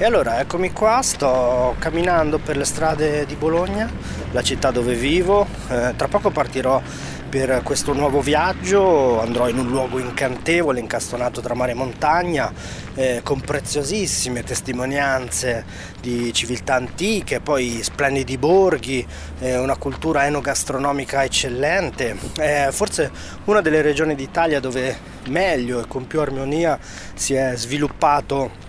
E allora eccomi qua, sto camminando per le strade di Bologna, la città dove vivo. Eh, tra poco partirò per questo nuovo viaggio, andrò in un luogo incantevole, incastonato tra mare e montagna, eh, con preziosissime testimonianze di civiltà antiche, poi splendidi borghi, eh, una cultura enogastronomica eccellente. È forse una delle regioni d'Italia dove meglio e con più armonia si è sviluppato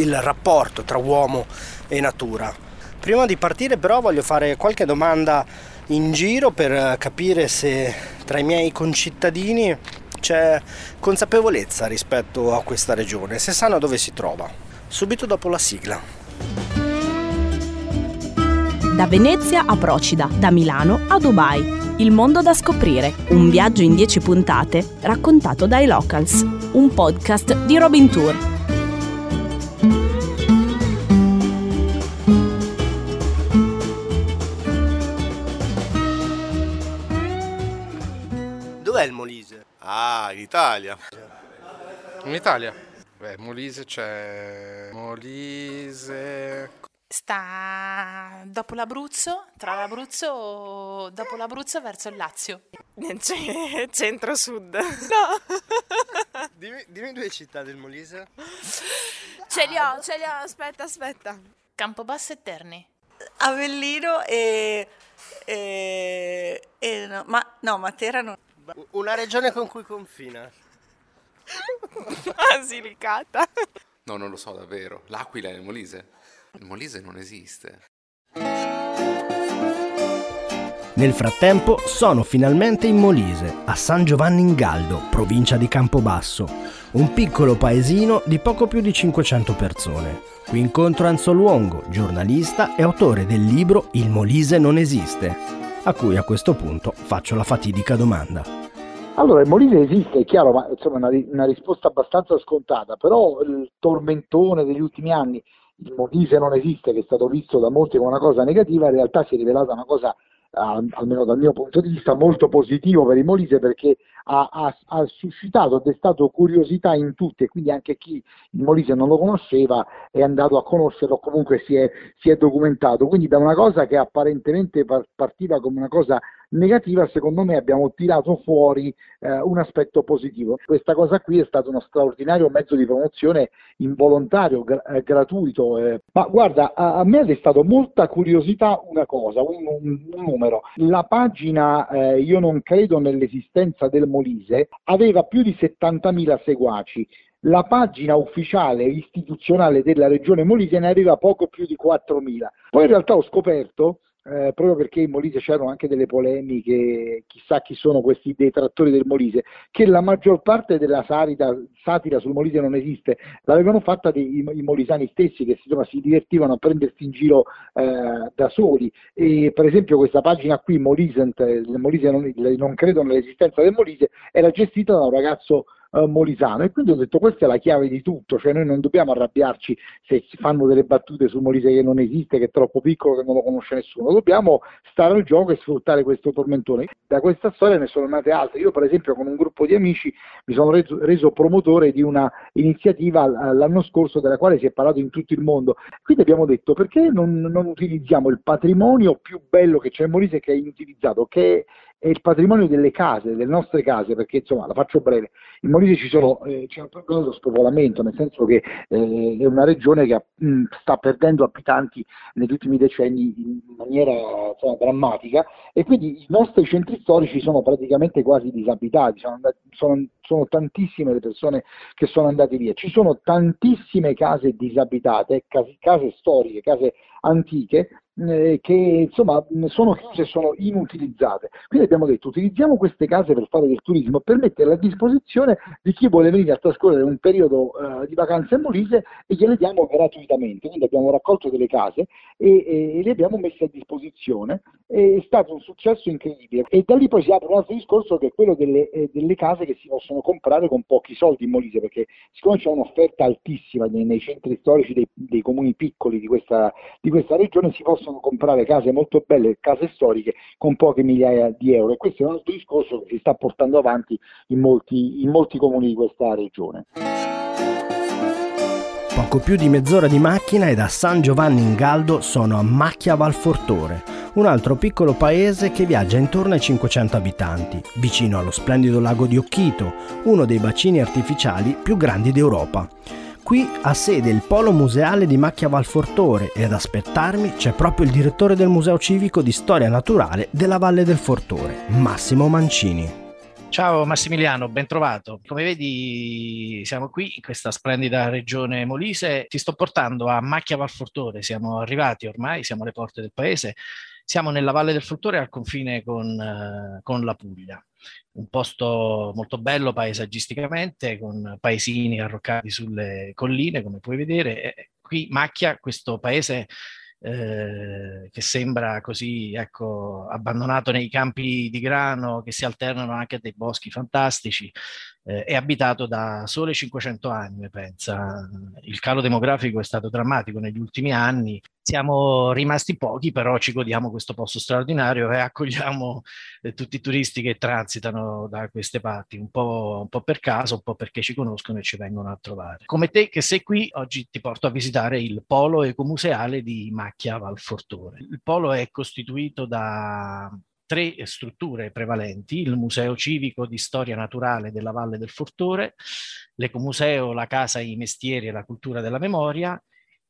il rapporto tra uomo e natura. Prima di partire però voglio fare qualche domanda in giro per capire se tra i miei concittadini c'è consapevolezza rispetto a questa regione, se sanno dove si trova. Subito dopo la sigla. Da Venezia a Procida, da Milano a Dubai. Il mondo da scoprire, un viaggio in 10 puntate raccontato dai Locals, un podcast di Robin Tour Ah, in Italia. In Italia? Beh, Molise c'è... Molise... Sta dopo l'Abruzzo, tra l'Abruzzo, dopo l'Abruzzo verso il Lazio. C- Centro-sud. No. dimmi, dimmi due città del Molise. Ce li ho, ce li ho, aspetta, aspetta. Campobasso e Terni. Avellino e... e, e no, ma, no, Matera non... Una regione con cui confina. Basilicata. No, non lo so davvero. L'Aquila è il Molise? Il Molise non esiste. Nel frattempo sono finalmente in Molise, a San Giovanni in Galdo, provincia di Campobasso, un piccolo paesino di poco più di 500 persone. Qui incontro Anzo Luongo, giornalista e autore del libro Il Molise non esiste, a cui a questo punto faccio la fatidica domanda. Allora, il Molise esiste, è chiaro, ma insomma una, una risposta abbastanza scontata, però il tormentone degli ultimi anni, il Molise non esiste, che è stato visto da molti come una cosa negativa, in realtà si è rivelata una cosa almeno dal mio punto di vista, molto positivo per il Molise perché ha, ha, ha, suscitato, ha destato curiosità in tutti e quindi anche chi il Molise non lo conosceva è andato a conoscerlo comunque si è, si è, documentato. Quindi da una cosa che apparentemente partiva come una cosa negativa, secondo me abbiamo tirato fuori eh, un aspetto positivo. Questa cosa qui è stato uno straordinario mezzo di promozione involontario, gra- eh, gratuito. Eh. Ma guarda, a, a, me ha destato molta curiosità una cosa, un, un, numero. La pagina eh, Io non credo nell'esistenza del Molise aveva più di 70.000 seguaci. La pagina ufficiale istituzionale della regione Molise ne aveva poco più di 4.000. Poi in realtà ho scoperto eh, proprio perché in Molise c'erano anche delle polemiche, chissà chi sono questi detrattori del Molise, che la maggior parte della satira, satira sul Molise non esiste, l'avevano fatta dei, i, i molisani stessi che insomma, si divertivano a prendersi in giro eh, da soli. E, per esempio questa pagina qui, Molisent, Molise non, non credo nell'esistenza del Molise, era gestita da un ragazzo eh, Molisano. E quindi ho detto questa è la chiave di tutto, cioè noi non dobbiamo arrabbiarci se si fanno delle battute su Molise che non esiste, che è troppo piccolo, che non lo conosce nessuno, dobbiamo stare al gioco e sfruttare questo tormentone. Da questa storia ne sono nate altre, io per esempio con un gruppo di amici mi sono reso, reso promotore di una iniziativa l'anno scorso della quale si è parlato in tutto il mondo, quindi abbiamo detto perché non, non utilizziamo il patrimonio più bello che c'è in Molise che è inutilizzato, che è il patrimonio delle case, delle nostre case, perché insomma la faccio breve, in Molise sono, eh, c'è un problema dello spopolamento, nel senso che eh, è una regione che mh, sta perdendo abitanti negli ultimi decenni in maniera insomma, drammatica e quindi i nostri centri storici sono praticamente quasi disabitati, sono, sono, sono tantissime le persone che sono andate via, ci sono tantissime case disabitate, case, case storiche, case antiche eh, che insomma sono chiuse e sono inutilizzate. Quindi abbiamo detto utilizziamo queste case per fare del turismo, per metterle a disposizione di chi vuole venire a trascorrere un periodo eh, di vacanza in Molise e gliele diamo gratuitamente. Quindi abbiamo raccolto delle case e, e, e le abbiamo messe a disposizione. È stato un successo incredibile e da lì poi si apre un altro discorso che è quello delle, eh, delle case che si possono comprare con pochi soldi in Molise, perché siccome c'è un'offerta altissima nei, nei centri storici dei, dei comuni piccoli di questa, di questa regione, si possono comprare case molto belle, case storiche con poche migliaia di euro e questo è un altro discorso che si sta portando avanti in molti, in molti comuni di questa regione. Poco più di mezz'ora di macchina e da San Giovanni in Galdo sono a Macchia Valfortore, un altro piccolo paese che viaggia intorno ai 500 abitanti, vicino allo splendido lago di Occhito, uno dei bacini artificiali più grandi d'Europa. Qui ha sede il polo museale di Macchia Valfortore e ad aspettarmi c'è proprio il direttore del Museo Civico di Storia Naturale della Valle del Fortore, Massimo Mancini. Ciao Massimiliano, ben trovato. Come vedi siamo qui in questa splendida regione Molise. Ti sto portando a Macchia Valfortore, siamo arrivati ormai, siamo alle porte del paese. Siamo nella Valle del Fortore al confine con, eh, con la Puglia un posto molto bello paesaggisticamente, con paesini arroccati sulle colline, come puoi vedere. E qui Macchia, questo paese eh, che sembra così ecco, abbandonato nei campi di grano che si alternano anche a dei boschi fantastici, eh, è abitato da sole 500 anni, pensa. Il calo demografico è stato drammatico negli ultimi anni, siamo rimasti pochi, però ci godiamo questo posto straordinario e accogliamo eh, tutti i turisti che transitano da queste parti, un po', un po', per caso, un po' perché ci conoscono e ci vengono a trovare. Come te che sei qui, oggi ti porto a visitare il polo ecomuseale di Macchia Valfortore. Il polo è costituito da tre strutture prevalenti, il Museo Civico di Storia Naturale della Valle del Fortore, l'Ecomuseo, la Casa i Mestieri e la Cultura della Memoria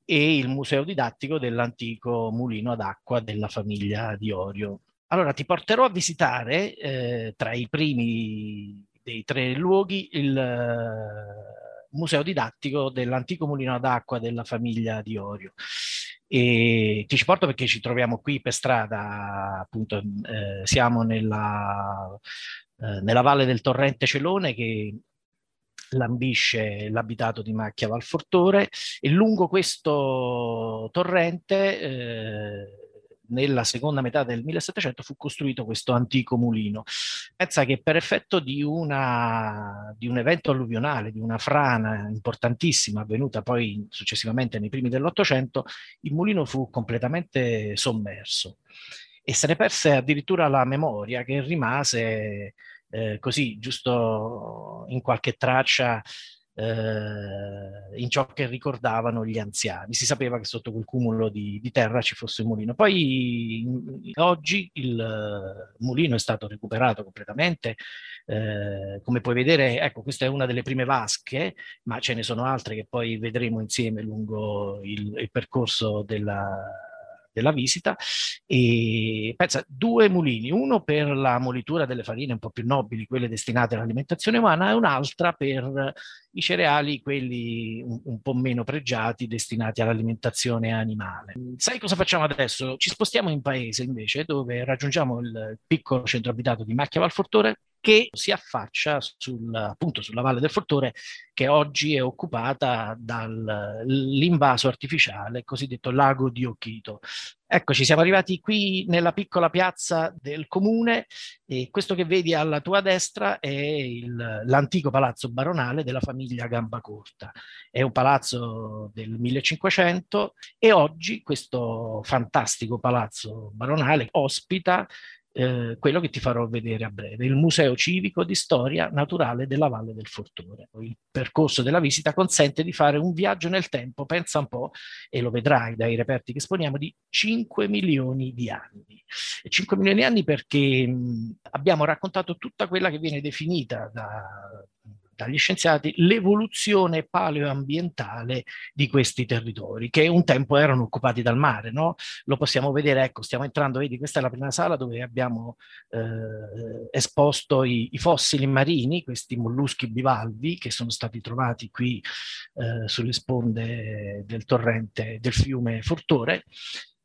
e il museo didattico dell'antico mulino ad acqua della famiglia di Orio. Allora ti porterò a visitare eh, tra i primi dei tre luoghi il museo didattico dell'antico mulino ad acqua della famiglia di Orio. E ti ci porto perché ci troviamo qui per strada, appunto, eh, siamo nella, eh, nella valle del torrente Celone che lambisce l'abitato di Macchia Valfortore e lungo questo torrente eh, nella seconda metà del 1700 fu costruito questo antico mulino. Pensa che per effetto di, una, di un evento alluvionale, di una frana importantissima avvenuta poi successivamente nei primi dell'Ottocento, il mulino fu completamente sommerso e se ne perse addirittura la memoria che rimase eh, così, giusto in qualche traccia eh, in ciò che ricordavano gli anziani. Si sapeva che sotto quel cumulo di, di terra ci fosse un mulino. Poi in, oggi il uh, mulino è stato recuperato completamente. Eh, come puoi vedere, ecco, questa è una delle prime vasche, ma ce ne sono altre che poi vedremo insieme lungo il, il percorso della della visita e pensa due mulini, uno per la molitura delle farine un po' più nobili, quelle destinate all'alimentazione umana, e un'altra per i cereali, quelli un, un, po' meno pregiati, destinati all'alimentazione animale. Sai cosa facciamo adesso? Ci spostiamo in paese invece, dove raggiungiamo il piccolo centro abitato di Macchia Valfortore, che si affaccia sul, appunto sulla Valle del Fortore che oggi è occupata dall'invaso artificiale cosiddetto lago di Occhito. Eccoci, siamo arrivati qui nella piccola piazza del comune e questo che vedi alla tua destra è il, l'antico palazzo baronale della famiglia Gambacorta. È un palazzo del 1500 e oggi questo fantastico palazzo baronale ospita eh, quello che ti farò vedere a breve, il Museo Civico di Storia Naturale della Valle del Fortore. Il percorso della visita consente di fare un viaggio nel tempo, pensa un po', e lo vedrai dai reperti che esponiamo, di 5 milioni di anni. E 5 milioni di anni perché mh, abbiamo raccontato tutta quella che viene definita da dagli scienziati l'evoluzione paleoambientale di questi territori, che un tempo erano occupati dal mare. No? Lo possiamo vedere, ecco, stiamo entrando, vedi, questa è la prima sala dove abbiamo eh, esposto i, i, fossili marini, questi molluschi bivalvi che sono stati trovati qui eh, sulle sponde del torrente del fiume Fortore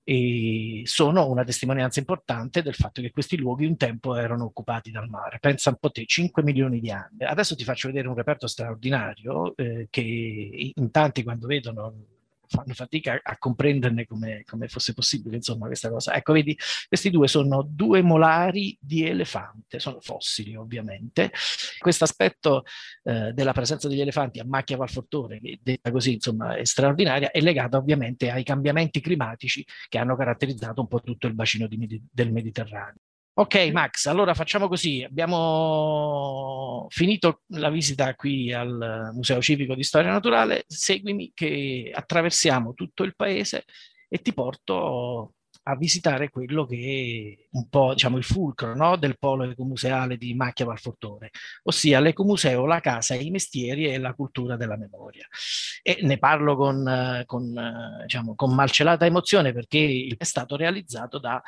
e sono una testimonianza importante del fatto che questi luoghi un tempo erano occupati dal mare. Pensa un po' te, 5 milioni di anni. Adesso ti faccio vedere un reperto straordinario eh, che in tanti quando vedono fanno fatica a comprenderne come, come, fosse possibile, insomma, questa cosa. Ecco, vedi, questi due sono due molari di elefante, sono fossili ovviamente. Questo aspetto eh, della presenza degli elefanti a macchia valfortore, che detta così, insomma, è straordinaria, è legata ovviamente ai cambiamenti climatici che hanno caratterizzato un po' tutto il bacino di, del Mediterraneo. Ok, Max, allora facciamo così. Abbiamo finito la visita qui al Museo Civico di Storia Naturale. Seguimi che attraversiamo tutto il paese e ti porto a visitare quello che è un po' diciamo il fulcro no? del polo ecomuseale di Macchia Valfortone, ossia l'ecomuseo, la casa, i mestieri e la cultura della memoria. E ne parlo con, con, diciamo, con malcelata emozione perché è stato realizzato da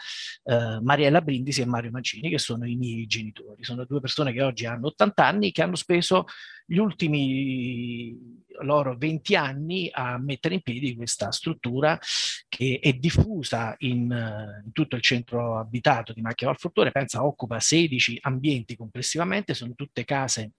eh, Mariella Brindisi e Mario Mancini, che sono i miei genitori. Sono due persone che oggi hanno 80 anni, che hanno speso gli ultimi loro 20 anni a mettere in piedi questa struttura che è diffusa in, in tutto il centro abitato di Macchia Valfortore, pensa occupa 16 ambienti complessivamente, sono tutte case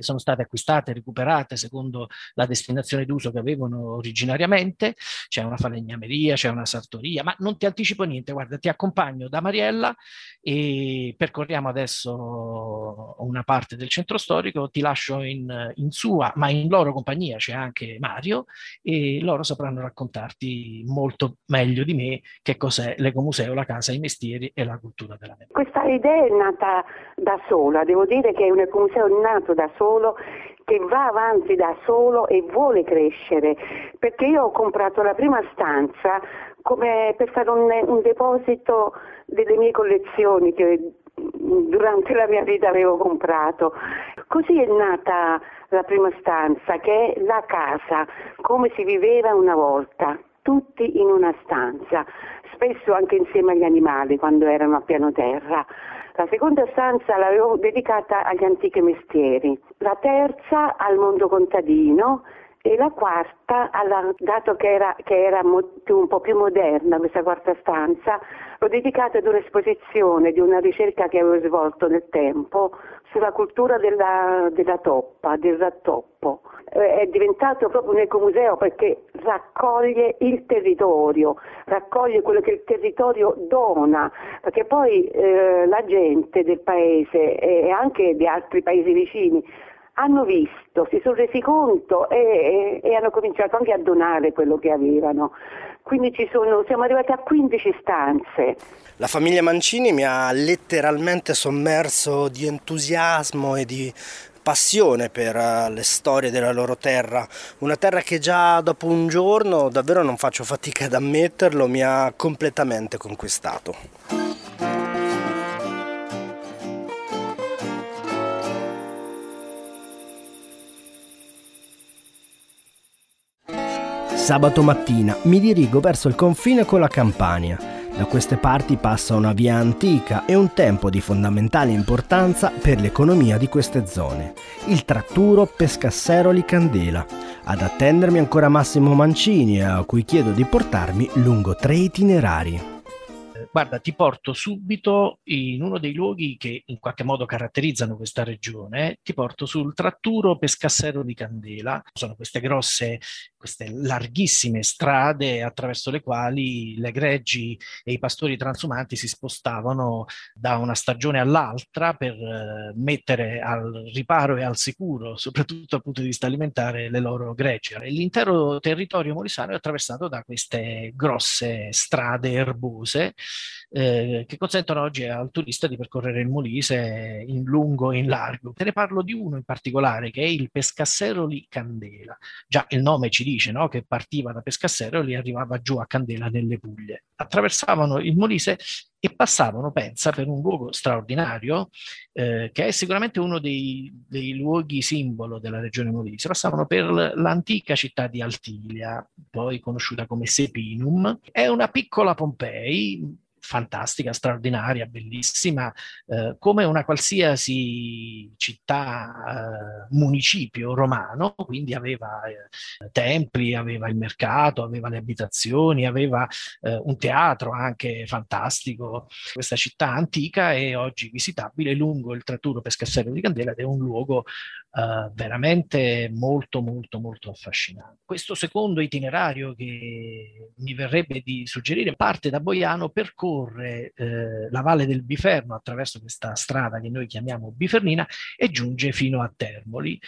che sono state acquistate recuperate secondo la destinazione d'uso che avevano originariamente, c'è una falegnameria, c'è una sartoria, ma non ti anticipo niente, guarda, ti accompagno da Mariella e percorriamo adesso una parte del centro storico, ti lascio in, in sua, ma in loro compagnia c'è anche Mario e loro sapranno raccontarti molto meglio di me che cos'è l'ecomuseo, la casa, i mestieri e la cultura della memoria. Idea è nata da sola, devo dire che è un ecomuseo nato da solo che va avanti da solo e vuole crescere, perché io ho comprato la prima stanza per fare un, un deposito delle mie collezioni che durante la mia vita avevo comprato. Così è nata la prima stanza, che è la casa, come si viveva una volta, tutti in una stanza, spesso anche insieme agli animali quando erano a piano terra. La seconda stanza l'avevo dedicata agli antichi mestieri, la terza al mondo contadino e la quarta, alla, dato che era, che era mo, un po' più moderna questa quarta stanza, l'ho dedicata ad un'esposizione di una ricerca che avevo svolto nel tempo sulla cultura della, della toppa, del rattoppo. Eh, è diventato proprio un ecomuseo perché raccoglie il territorio, raccoglie quello che il territorio dona, perché poi eh, la gente del paese e anche di altri paesi vicini hanno visto, si sono resi conto e, e, e, hanno cominciato anche a donare quello che avevano. Quindi sono, siamo arrivati a 15 stanze. La famiglia Mancini mi ha letteralmente sommerso di entusiasmo e di passione per eh, le storie della loro terra, una terra che già dopo un giorno, davvero non faccio fatica ad ammetterlo, mi ha completamente conquistato. Sabato mattina mi dirigo verso il confine con la Campania. Da queste parti passa una via antica e un tempo di fondamentale importanza per l'economia di queste zone, il tratturo Pescasseroli Candela. Ad attendermi ancora Massimo Mancini, a cui chiedo di portarmi lungo tre itinerari guarda, ti porto subito in uno dei luoghi che in qualche modo caratterizzano questa regione, ti porto sul tratturo Pescassero di Candela. Sono queste grosse, queste larghissime strade attraverso le quali le greggi e i pastori transumanti si spostavano da una stagione all'altra per eh, mettere al riparo e al sicuro, soprattutto dal punto di vista alimentare, le loro greggi. L'intero territorio molisano è attraversato da queste grosse strade erbose eh, che consentono oggi al turista di percorrere il Molise in lungo e in largo. Te ne parlo di uno in particolare che è il Pescasseroli Candela. Già il nome ci dice no? che partiva da Pescasseroli e arrivava giù a Candela nelle Puglie. Attraversavano il Molise e passavano, pensa, per un luogo straordinario, eh, che è sicuramente uno dei, dei, luoghi simbolo della regione Molise. Passavano per l'antica città di Altilia, poi conosciuta come Sepinum. È una piccola Pompei, fantastica, straordinaria, bellissima, eh, come una qualsiasi città, eh, municipio romano, quindi aveva eh, templi, aveva il mercato, aveva le abitazioni, aveva eh, un teatro anche fantastico. Questa città antica è oggi visitabile lungo il tratturo Pescasserio di Candela ed è un luogo eh, veramente molto, molto, molto affascinante. Questo secondo itinerario che mi verrebbe di suggerire parte da Boiano, percorre eh, la valle del Biferno attraverso questa strada che noi chiamiamo Bifernina e giunge fino a Termoli.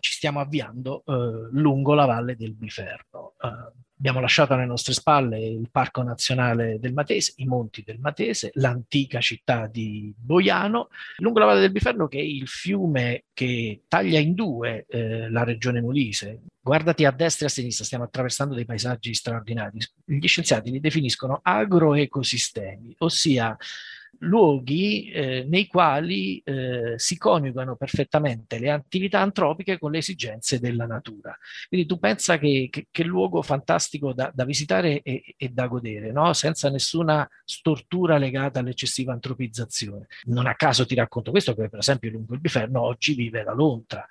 Ci stiamo avviando eh, lungo la valle del Biferno. Eh, Abbiamo lasciato alle nostre spalle il Parco Nazionale del Matese, i Monti del Matese, l'antica città di Boiano, lungo la Valle del Biferno che è il fiume che taglia in due eh, la regione Molise. Guardati a destra e a sinistra, stiamo attraversando dei paesaggi straordinari. Gli scienziati li definiscono agroecosistemi, ossia luoghi eh, nei quali eh, si coniugano perfettamente le attività antropiche con le esigenze della natura. Quindi tu pensa che, che, che luogo fantastico da, da visitare e, e, da godere, no? senza nessuna stortura legata all'eccessiva antropizzazione. Non a caso ti racconto questo, perché per esempio lungo il Biferno oggi vive la lontra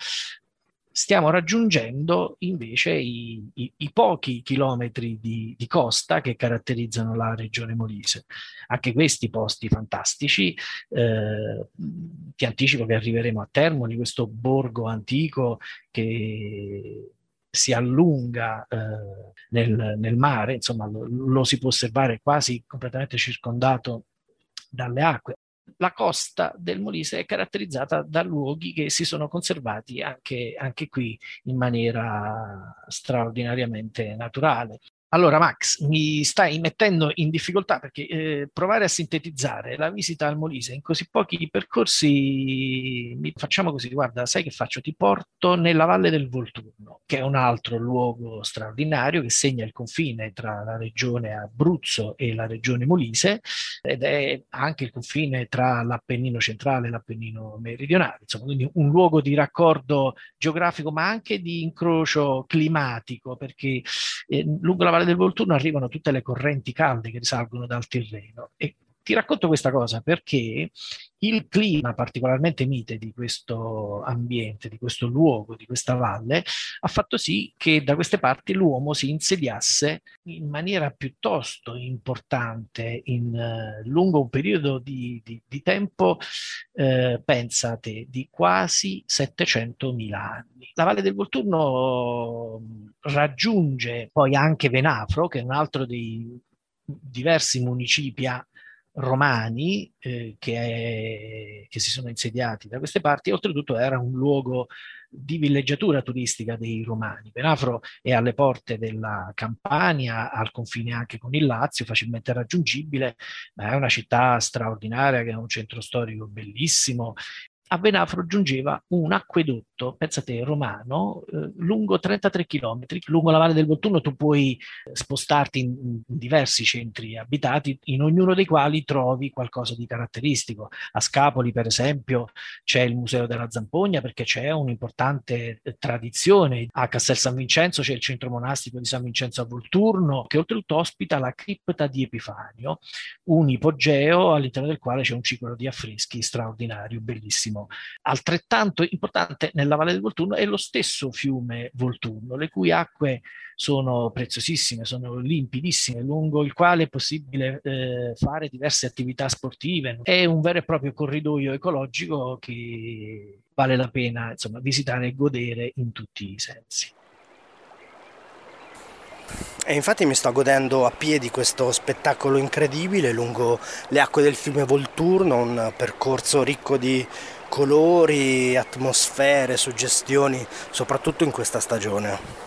stiamo raggiungendo invece i, i, i pochi chilometri di, di, costa che caratterizzano la regione Molise. Anche questi posti fantastici, eh, ti anticipo che arriveremo a Termoli, questo borgo antico che si allunga eh, nel, nel, mare, insomma lo, lo si può osservare quasi completamente circondato dalle acque la costa del Molise è caratterizzata da luoghi che si sono conservati anche, anche qui in maniera straordinariamente naturale. Allora, Max, mi stai mettendo in difficoltà perché eh, provare a sintetizzare la visita al Molise in così pochi percorsi, facciamo così, guarda, sai che faccio? Ti porto nella Valle del Volturno, che è un altro luogo straordinario che segna il confine tra la regione Abruzzo e la regione Molise ed è anche il confine tra l'Appennino centrale e l'Appennino meridionale, insomma, quindi un luogo di raccordo geografico ma anche di incrocio climatico perché eh, lungo la Valle del Volturno arrivano tutte le correnti calde che risalgono dal Tirreno e ti racconto questa cosa perché il clima particolarmente mite di questo ambiente, di questo luogo, di questa valle, ha fatto sì che da queste parti l'uomo si insediasse in maniera piuttosto importante in uh, lungo un periodo di, di, di tempo, eh, pensate, di quasi 700.000 anni. La Valle del Volturno raggiunge poi anche Venafro, che è un altro dei diversi municipi romani eh, che, è, che, si sono insediati da queste parti, oltretutto era un luogo di villeggiatura turistica dei romani. Venafro è alle porte della Campania, al confine anche con il Lazio, facilmente raggiungibile, ma è una città straordinaria che ha un centro storico bellissimo a Venafro giungeva un acquedotto, pensate, romano, eh, lungo 33 km. Lungo la Valle del Volturno tu puoi eh, spostarti in, in, diversi centri abitati, in ognuno dei quali trovi qualcosa di caratteristico. A Scapoli, per esempio, c'è il Museo della Zampogna perché c'è un'importante eh, tradizione. A Castel San Vincenzo c'è il centro monastico di San Vincenzo a Volturno, che oltretutto ospita la cripta di Epifanio, un ipogeo all'interno del quale c'è un ciclo di affreschi straordinario, bellissimo Volturno. Altrettanto importante nella Valle del Volturno è lo stesso fiume Volturno, le cui acque sono preziosissime, sono limpidissime, lungo il quale è possibile eh, fare diverse attività sportive. È un vero e proprio corridoio ecologico che vale la pena insomma, visitare e godere in tutti i sensi. E infatti mi sto godendo a piedi questo spettacolo incredibile lungo le acque del fiume Volturno, un percorso ricco di colori, atmosfere, suggestioni, soprattutto in questa stagione.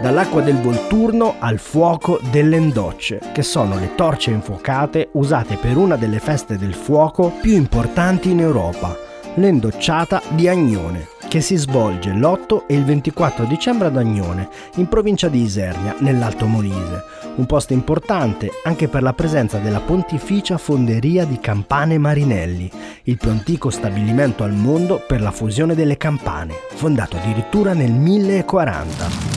Dall'acqua del Volturno al fuoco delle indocce, che sono le torce infuocate usate per una delle feste del fuoco più importanti in Europa, l'endocciata di Agnone, che si svolge l'8 e il 24 dicembre ad Agnone, in provincia di Isernia, nell'Alto Molise, un posto importante anche per la presenza della Pontificia Fonderia di Campane Marinelli, il più antico stabilimento al mondo per la fusione delle campane, fondato addirittura nel 1040.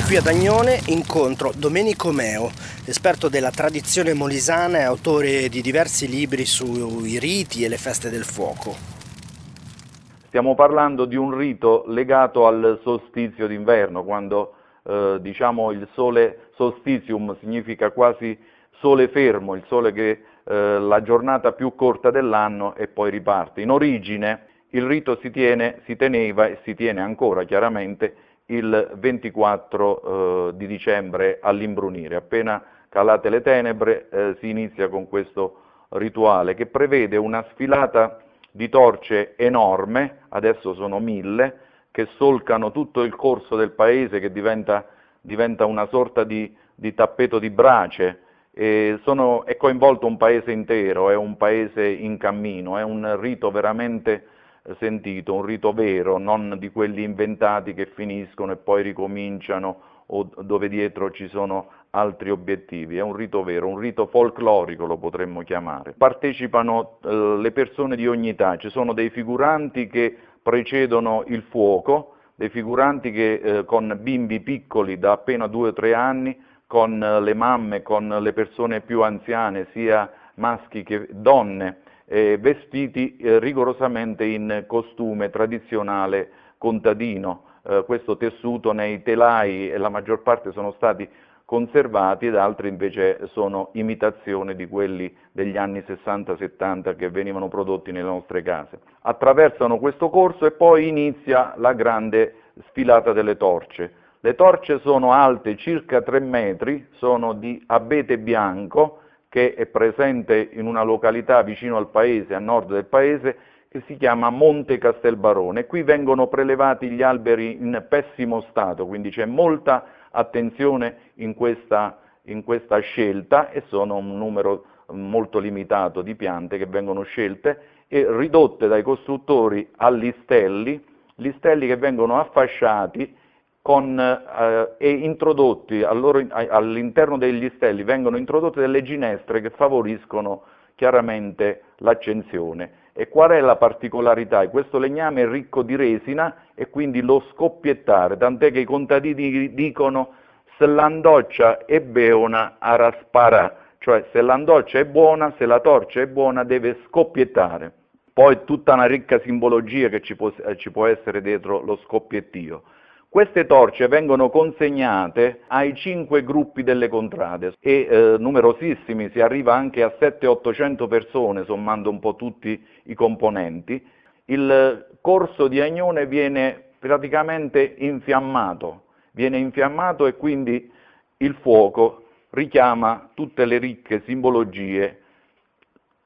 E qui ad Agnone incontro Domenico Meo, esperto della tradizione molisana e autore di diversi libri sui riti e le feste del fuoco. Stiamo parlando di un rito legato al solstizio d'inverno, quando eh, diciamo il sole solstizium significa quasi sole fermo, il sole che eh, la giornata più corta dell'anno e poi riparte. In origine il rito si, tiene, si teneva e si tiene ancora chiaramente il 24 eh, di dicembre all'imbrunire. Appena calate le tenebre eh, si inizia con questo rituale che prevede una sfilata di torce enorme, adesso sono mille, che solcano tutto il corso del paese, che diventa, diventa una sorta di, di, tappeto di brace. Sono, è coinvolto un paese intero, è un paese in cammino, è un rito veramente sentito, un rito vero, non di quelli inventati che finiscono e poi ricominciano o dove dietro ci sono altri obiettivi, è un rito vero, un rito folclorico lo potremmo chiamare. Partecipano eh, le persone di ogni età, ci sono dei figuranti che precedono il fuoco, dei figuranti che eh, con bimbi piccoli da appena due o tre anni, con eh, le mamme, con le persone più anziane, sia maschi che donne, eh, vestiti eh, rigorosamente in costume tradizionale contadino, eh, questo tessuto nei telai e la maggior parte sono stati conservati ed altri invece sono imitazioni di quelli degli anni 60-70 che venivano prodotti nelle nostre case. Attraversano questo corso e poi inizia la grande sfilata delle torce. Le torce sono alte circa 3 metri, sono di abete bianco, che è presente in una località vicino al paese, a nord del paese, che si chiama Monte Castelbarone. Qui vengono prelevati gli alberi in pessimo stato, quindi c'è molta attenzione in questa, in questa scelta e sono un numero molto limitato di piante che vengono scelte e ridotte dai costruttori a listelli, listelli che vengono affasciati con, eh, e introdotti all'interno degli listelli vengono introdotte delle ginestre che favoriscono chiaramente l'accensione. E qual è la particolarità? Questo legname è ricco di resina e quindi lo scoppiettare, tant'è che i contadini dicono se l'andoccia è buona a raspara, cioè se l'andoccia è buona, se la torcia è buona deve scoppiettare. Poi tutta una ricca simbologia che ci può, ci può essere dietro lo scoppiettio. Queste torce vengono consegnate ai cinque gruppi delle contrade e eh, numerosissimi, si arriva anche a 700-800 persone sommando un po' tutti i componenti. Il corso di Agnone viene praticamente infiammato, viene infiammato e quindi il fuoco richiama tutte le ricche simbologie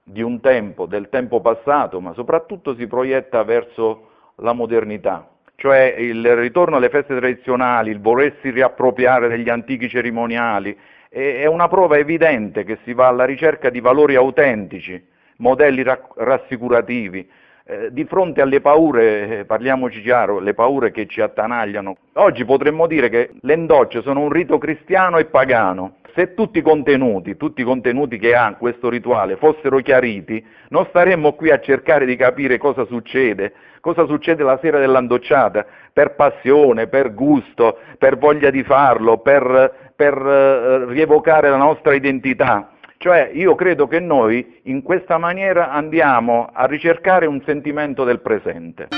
di un tempo, del tempo passato, ma soprattutto si proietta verso la modernità cioè il ritorno alle feste tradizionali, il volersi riappropriare degli antichi cerimoniali, è una prova evidente che si va alla ricerca di valori autentici, modelli rassicurativi, eh, di fronte alle paure, eh, parliamoci chiaro, le paure che ci attanagliano. Oggi potremmo dire che le indocce sono un rito cristiano e pagano. Se tutti i contenuti, tutti i contenuti che ha questo rituale fossero chiariti, non staremmo qui a cercare di capire cosa succede, cosa succede la sera dell'andocciata, per passione, per gusto, per voglia di farlo, per, per uh, rievocare la nostra identità. Cioè io credo che noi in questa maniera andiamo a ricercare un sentimento del presente.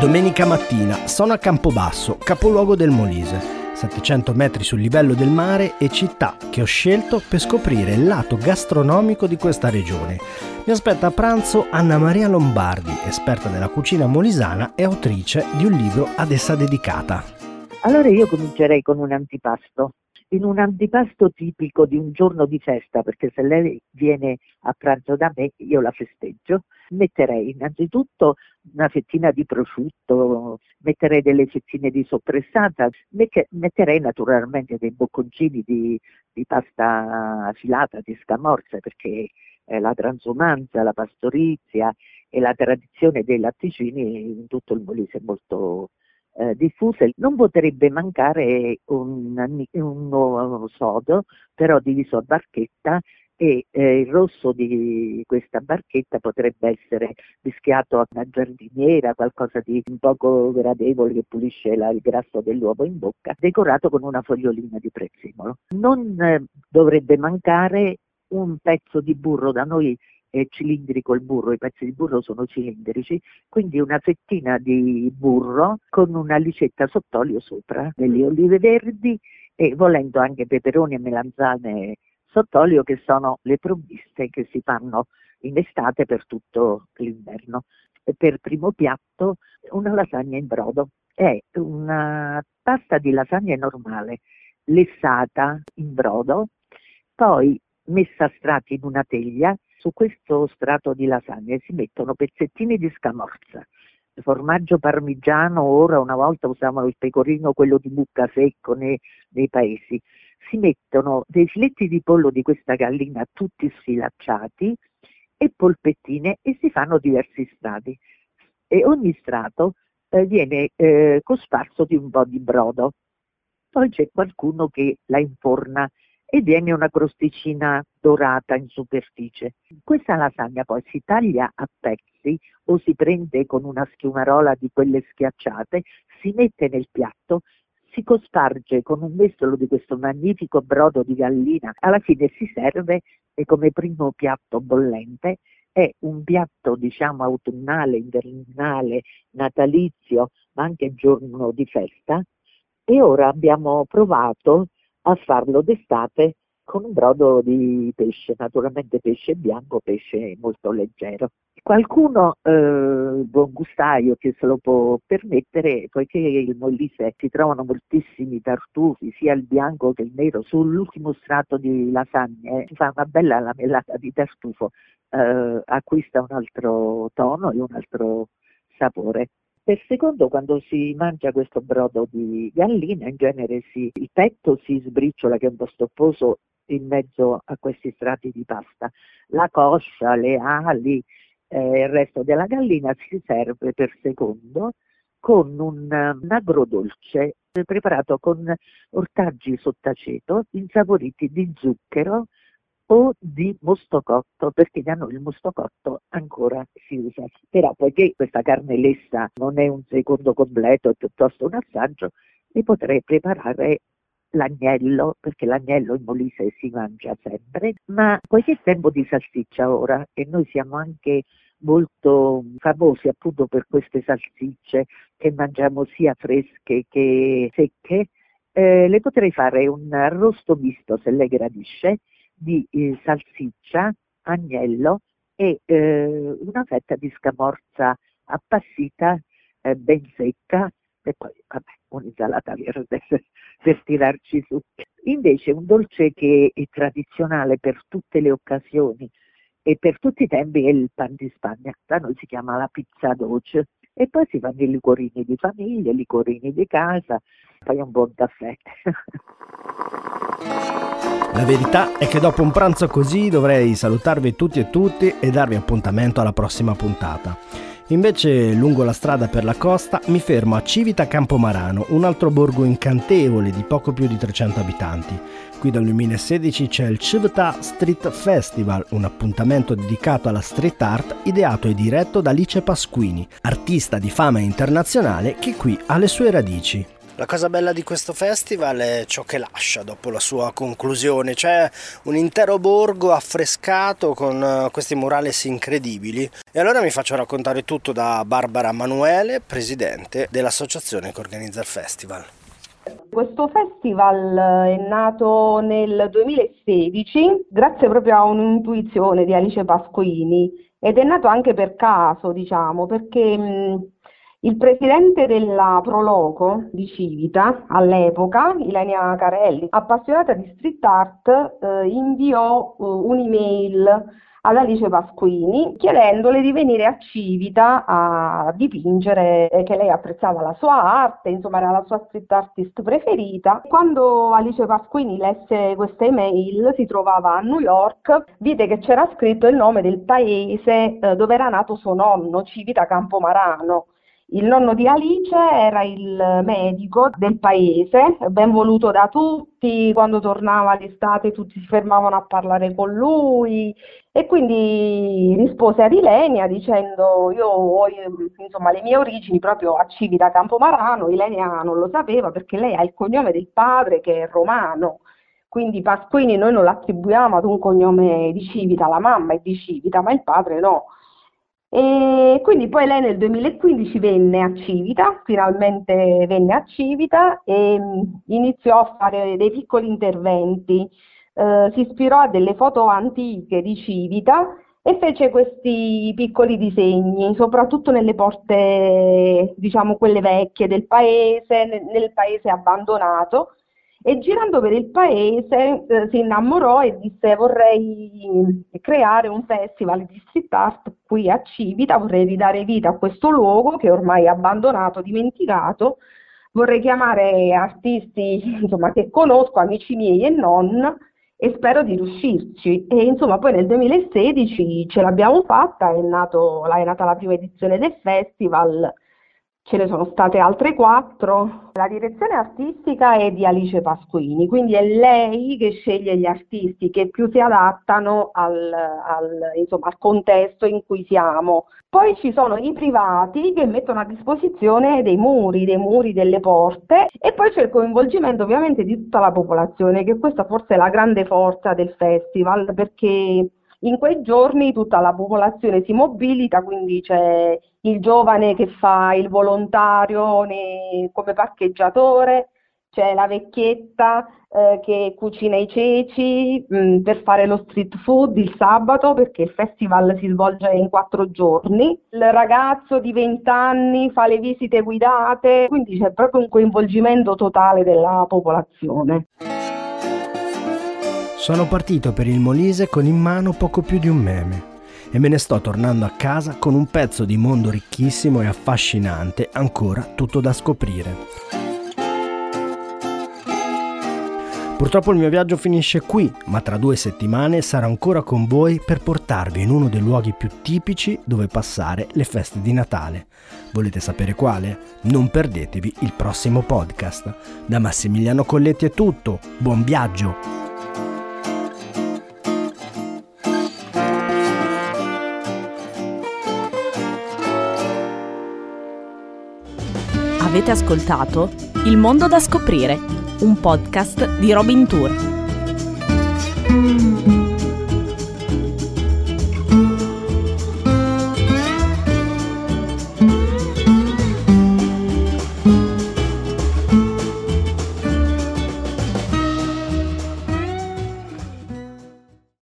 Domenica mattina sono a Campobasso, capoluogo del Molise. 700 metri sul livello del mare e città che ho scelto per scoprire il lato gastronomico di questa regione. Mi aspetta a pranzo Anna Maria Lombardi, esperta della cucina molisana e autrice di un libro ad essa dedicata. Allora io comincerei con un antipasto in un antipasto tipico di un giorno di festa, perché se lei viene a pranzo da me io la festeggio, metterei innanzitutto una fettina di prosciutto, metterei delle fettine di soppressata, metterei naturalmente dei bocconcini di, di pasta filata, di scamorza, perché eh, la transumanza, la pastorizia e la tradizione dei latticini in tutto il Molise è molto eh, diffuse, non potrebbe mancare un, un, un sodo, però diviso a barchetta e eh, il rosso di questa barchetta potrebbe essere mischiato a una giardiniera, qualcosa di un poco gradevole che pulisce la, il grasso dell'uovo in bocca, decorato con una fogliolina di prezzemolo. Non eh, dovrebbe mancare un pezzo di burro, da noi è cilindrico il burro, i pezzi di burro sono cilindrici, quindi una fettina di burro con una licetta sott'olio sopra, delle olive verdi e volendo anche peperoni e melanzane sott'olio che sono le provviste che si fanno in estate per tutto l'inverno. Per primo piatto una lasagna in brodo, è una pasta di lasagna normale, lessata in brodo, poi messa a strati in una teglia, su questo strato di lasagne si mettono pezzettini di scamorza, formaggio parmigiano, ora una volta usavano il pecorino, quello di mucca secco nei, nei paesi, si mettono dei filetti di pollo di questa gallina tutti sfilacciati e polpettine e si fanno diversi strati e ogni strato eh, viene eh, cosparso di un po' di brodo. Poi c'è qualcuno che la inforna e viene una crosticina dorata in superficie. Questa lasagna poi si taglia a pezzi o si prende con una schiumarola di quelle schiacciate, si mette nel piatto, si cosparge con un mestolo di questo magnifico brodo di gallina, alla fine si serve e come primo piatto bollente è un piatto diciamo autunnale, invernale, natalizio, ma anche giorno di festa. E ora abbiamo provato a farlo d'estate con un brodo di pesce, naturalmente pesce bianco, pesce molto leggero. Qualcuno, eh, buon gustaio, che se lo può permettere, poiché il Molise si trovano moltissimi tartufi, sia il bianco che il nero, sull'ultimo strato di lasagne si fa una bella lamellata di tartufo, eh, acquista un altro tono e un altro sapore. Per secondo, quando si mangia questo brodo di gallina, in genere si, il petto si sbriciola, che è un po' stopposo, in mezzo a questi strati di pasta. La coscia, le ali, eh, il resto della gallina si serve per secondo con un, un agrodolce preparato con ortaggi sottaceto insaporiti di zucchero, o di mostocotto, perché da noi il mostocotto ancora si usa. Però poiché questa carne lessa non è un secondo completo, è piuttosto un assaggio, ne potrei preparare l'agnello, perché l'agnello in Molise si mangia sempre, ma poiché è tempo di salsiccia ora e noi siamo anche molto famosi appunto per queste salsicce che mangiamo sia fresche che secche, eh, le potrei fare un arrosto misto se lei gradisce di eh, salsiccia, agnello e eh, una fetta di scamorza appassita, eh, ben secca e poi vabbè, un'insalata verde per tirarci su. Invece un dolce che è tradizionale per tutte le occasioni e per tutti i tempi è il pan di Spagna, da noi si chiama la pizza dolce e poi si fanno i liquorini di famiglia, i liquorini di casa, poi un buon caffè. La verità è che dopo un pranzo così dovrei salutarvi tutti e tutti e darvi appuntamento alla prossima puntata. Invece, lungo la strada per la costa, mi fermo a Civita Campomarano, un altro borgo incantevole di poco più di 300 abitanti. Qui dal 2016 c'è il Civita Street Festival, un appuntamento dedicato alla street art ideato e diretto da Alice Pasquini, artista di fama internazionale che qui ha le sue radici. La cosa bella di questo festival è ciò che lascia dopo la sua conclusione, c'è un intero borgo affrescato con eh, questi murales incredibili. E allora mi faccio raccontare tutto da Barbara Manuele, presidente dell'associazione che organizza il festival. Questo festival è nato nel 2016 grazie proprio a un'intuizione di Alice Pasquini ed è nato anche per caso, diciamo, perché il presidente della Proloco di Civita all'epoca, Ilenia Carelli, appassionata di street art, eh, inviò uh, un'email ad Alice Pasquini chiedendole di venire a Civita a dipingere, eh, che lei apprezzava la sua arte, insomma era la sua street artist preferita. Quando Alice Pasquini lesse questa email, si trovava a New York, vide che c'era scritto il nome del paese eh, dove era nato suo nonno, Civita Campomarano. Il nonno di Alice era il medico del paese, ben voluto da tutti, quando tornava l'estate tutti si fermavano a parlare con lui e quindi rispose ad Ilenia dicendo io ho insomma, le mie origini proprio a Civita Campomarano, Ilenia non lo sapeva perché lei ha il cognome del padre che è romano, quindi Pasquini noi non l'attribuiamo ad un cognome di Civita, la mamma è di Civita ma il padre no. E quindi poi lei nel 2015 venne a Civita, finalmente venne a Civita e mm, iniziò a fare dei piccoli interventi. Eh, si ispirò a delle foto antiche di Civita e fece questi piccoli disegni, soprattutto nelle porte, diciamo quelle vecchie del paese, nel, nel paese abbandonato e girando per il paese eh, si innamorò e disse vorrei creare un festival di street art qui a Civita, vorrei ridare vita a questo luogo che ormai è abbandonato, dimenticato, vorrei chiamare artisti insomma, che conosco, amici miei e non, e spero di riuscirci. E insomma, poi nel 2016 ce l'abbiamo fatta, è, nato, è nata la prima edizione del festival ce ne sono state altre quattro. La direzione artistica è di Alice Pasquini, quindi è lei che sceglie gli artisti che più si adattano al, al, insomma, al contesto in cui siamo. Poi ci sono i privati che mettono a disposizione dei muri, dei muri, delle porte e poi c'è il coinvolgimento ovviamente di tutta la popolazione, che questa forse è la grande forza del festival, perché in quei giorni tutta la popolazione si mobilita, quindi c'è il giovane che fa il volontario come parcheggiatore, c'è la vecchietta eh, che cucina i ceci mh, mm, per fare lo street food il sabato perché il festival si svolge in quattro giorni, il ragazzo di 20 anni fa le visite guidate, quindi c'è proprio un coinvolgimento totale della popolazione. Sono partito per il Molise con in mano poco più di un meme e me ne sto tornando a casa con un pezzo di mondo ricchissimo e affascinante, ancora tutto da scoprire. Purtroppo il mio viaggio finisce qui, ma tra due settimane sarò ancora con voi per portarvi in uno dei luoghi più tipici dove passare le feste di Natale. Volete sapere quale? Non perdetevi il prossimo podcast. Da Massimiliano Colletti è tutto, buon viaggio! Avete ascoltato Il mondo da scoprire, un podcast di Robin Tour.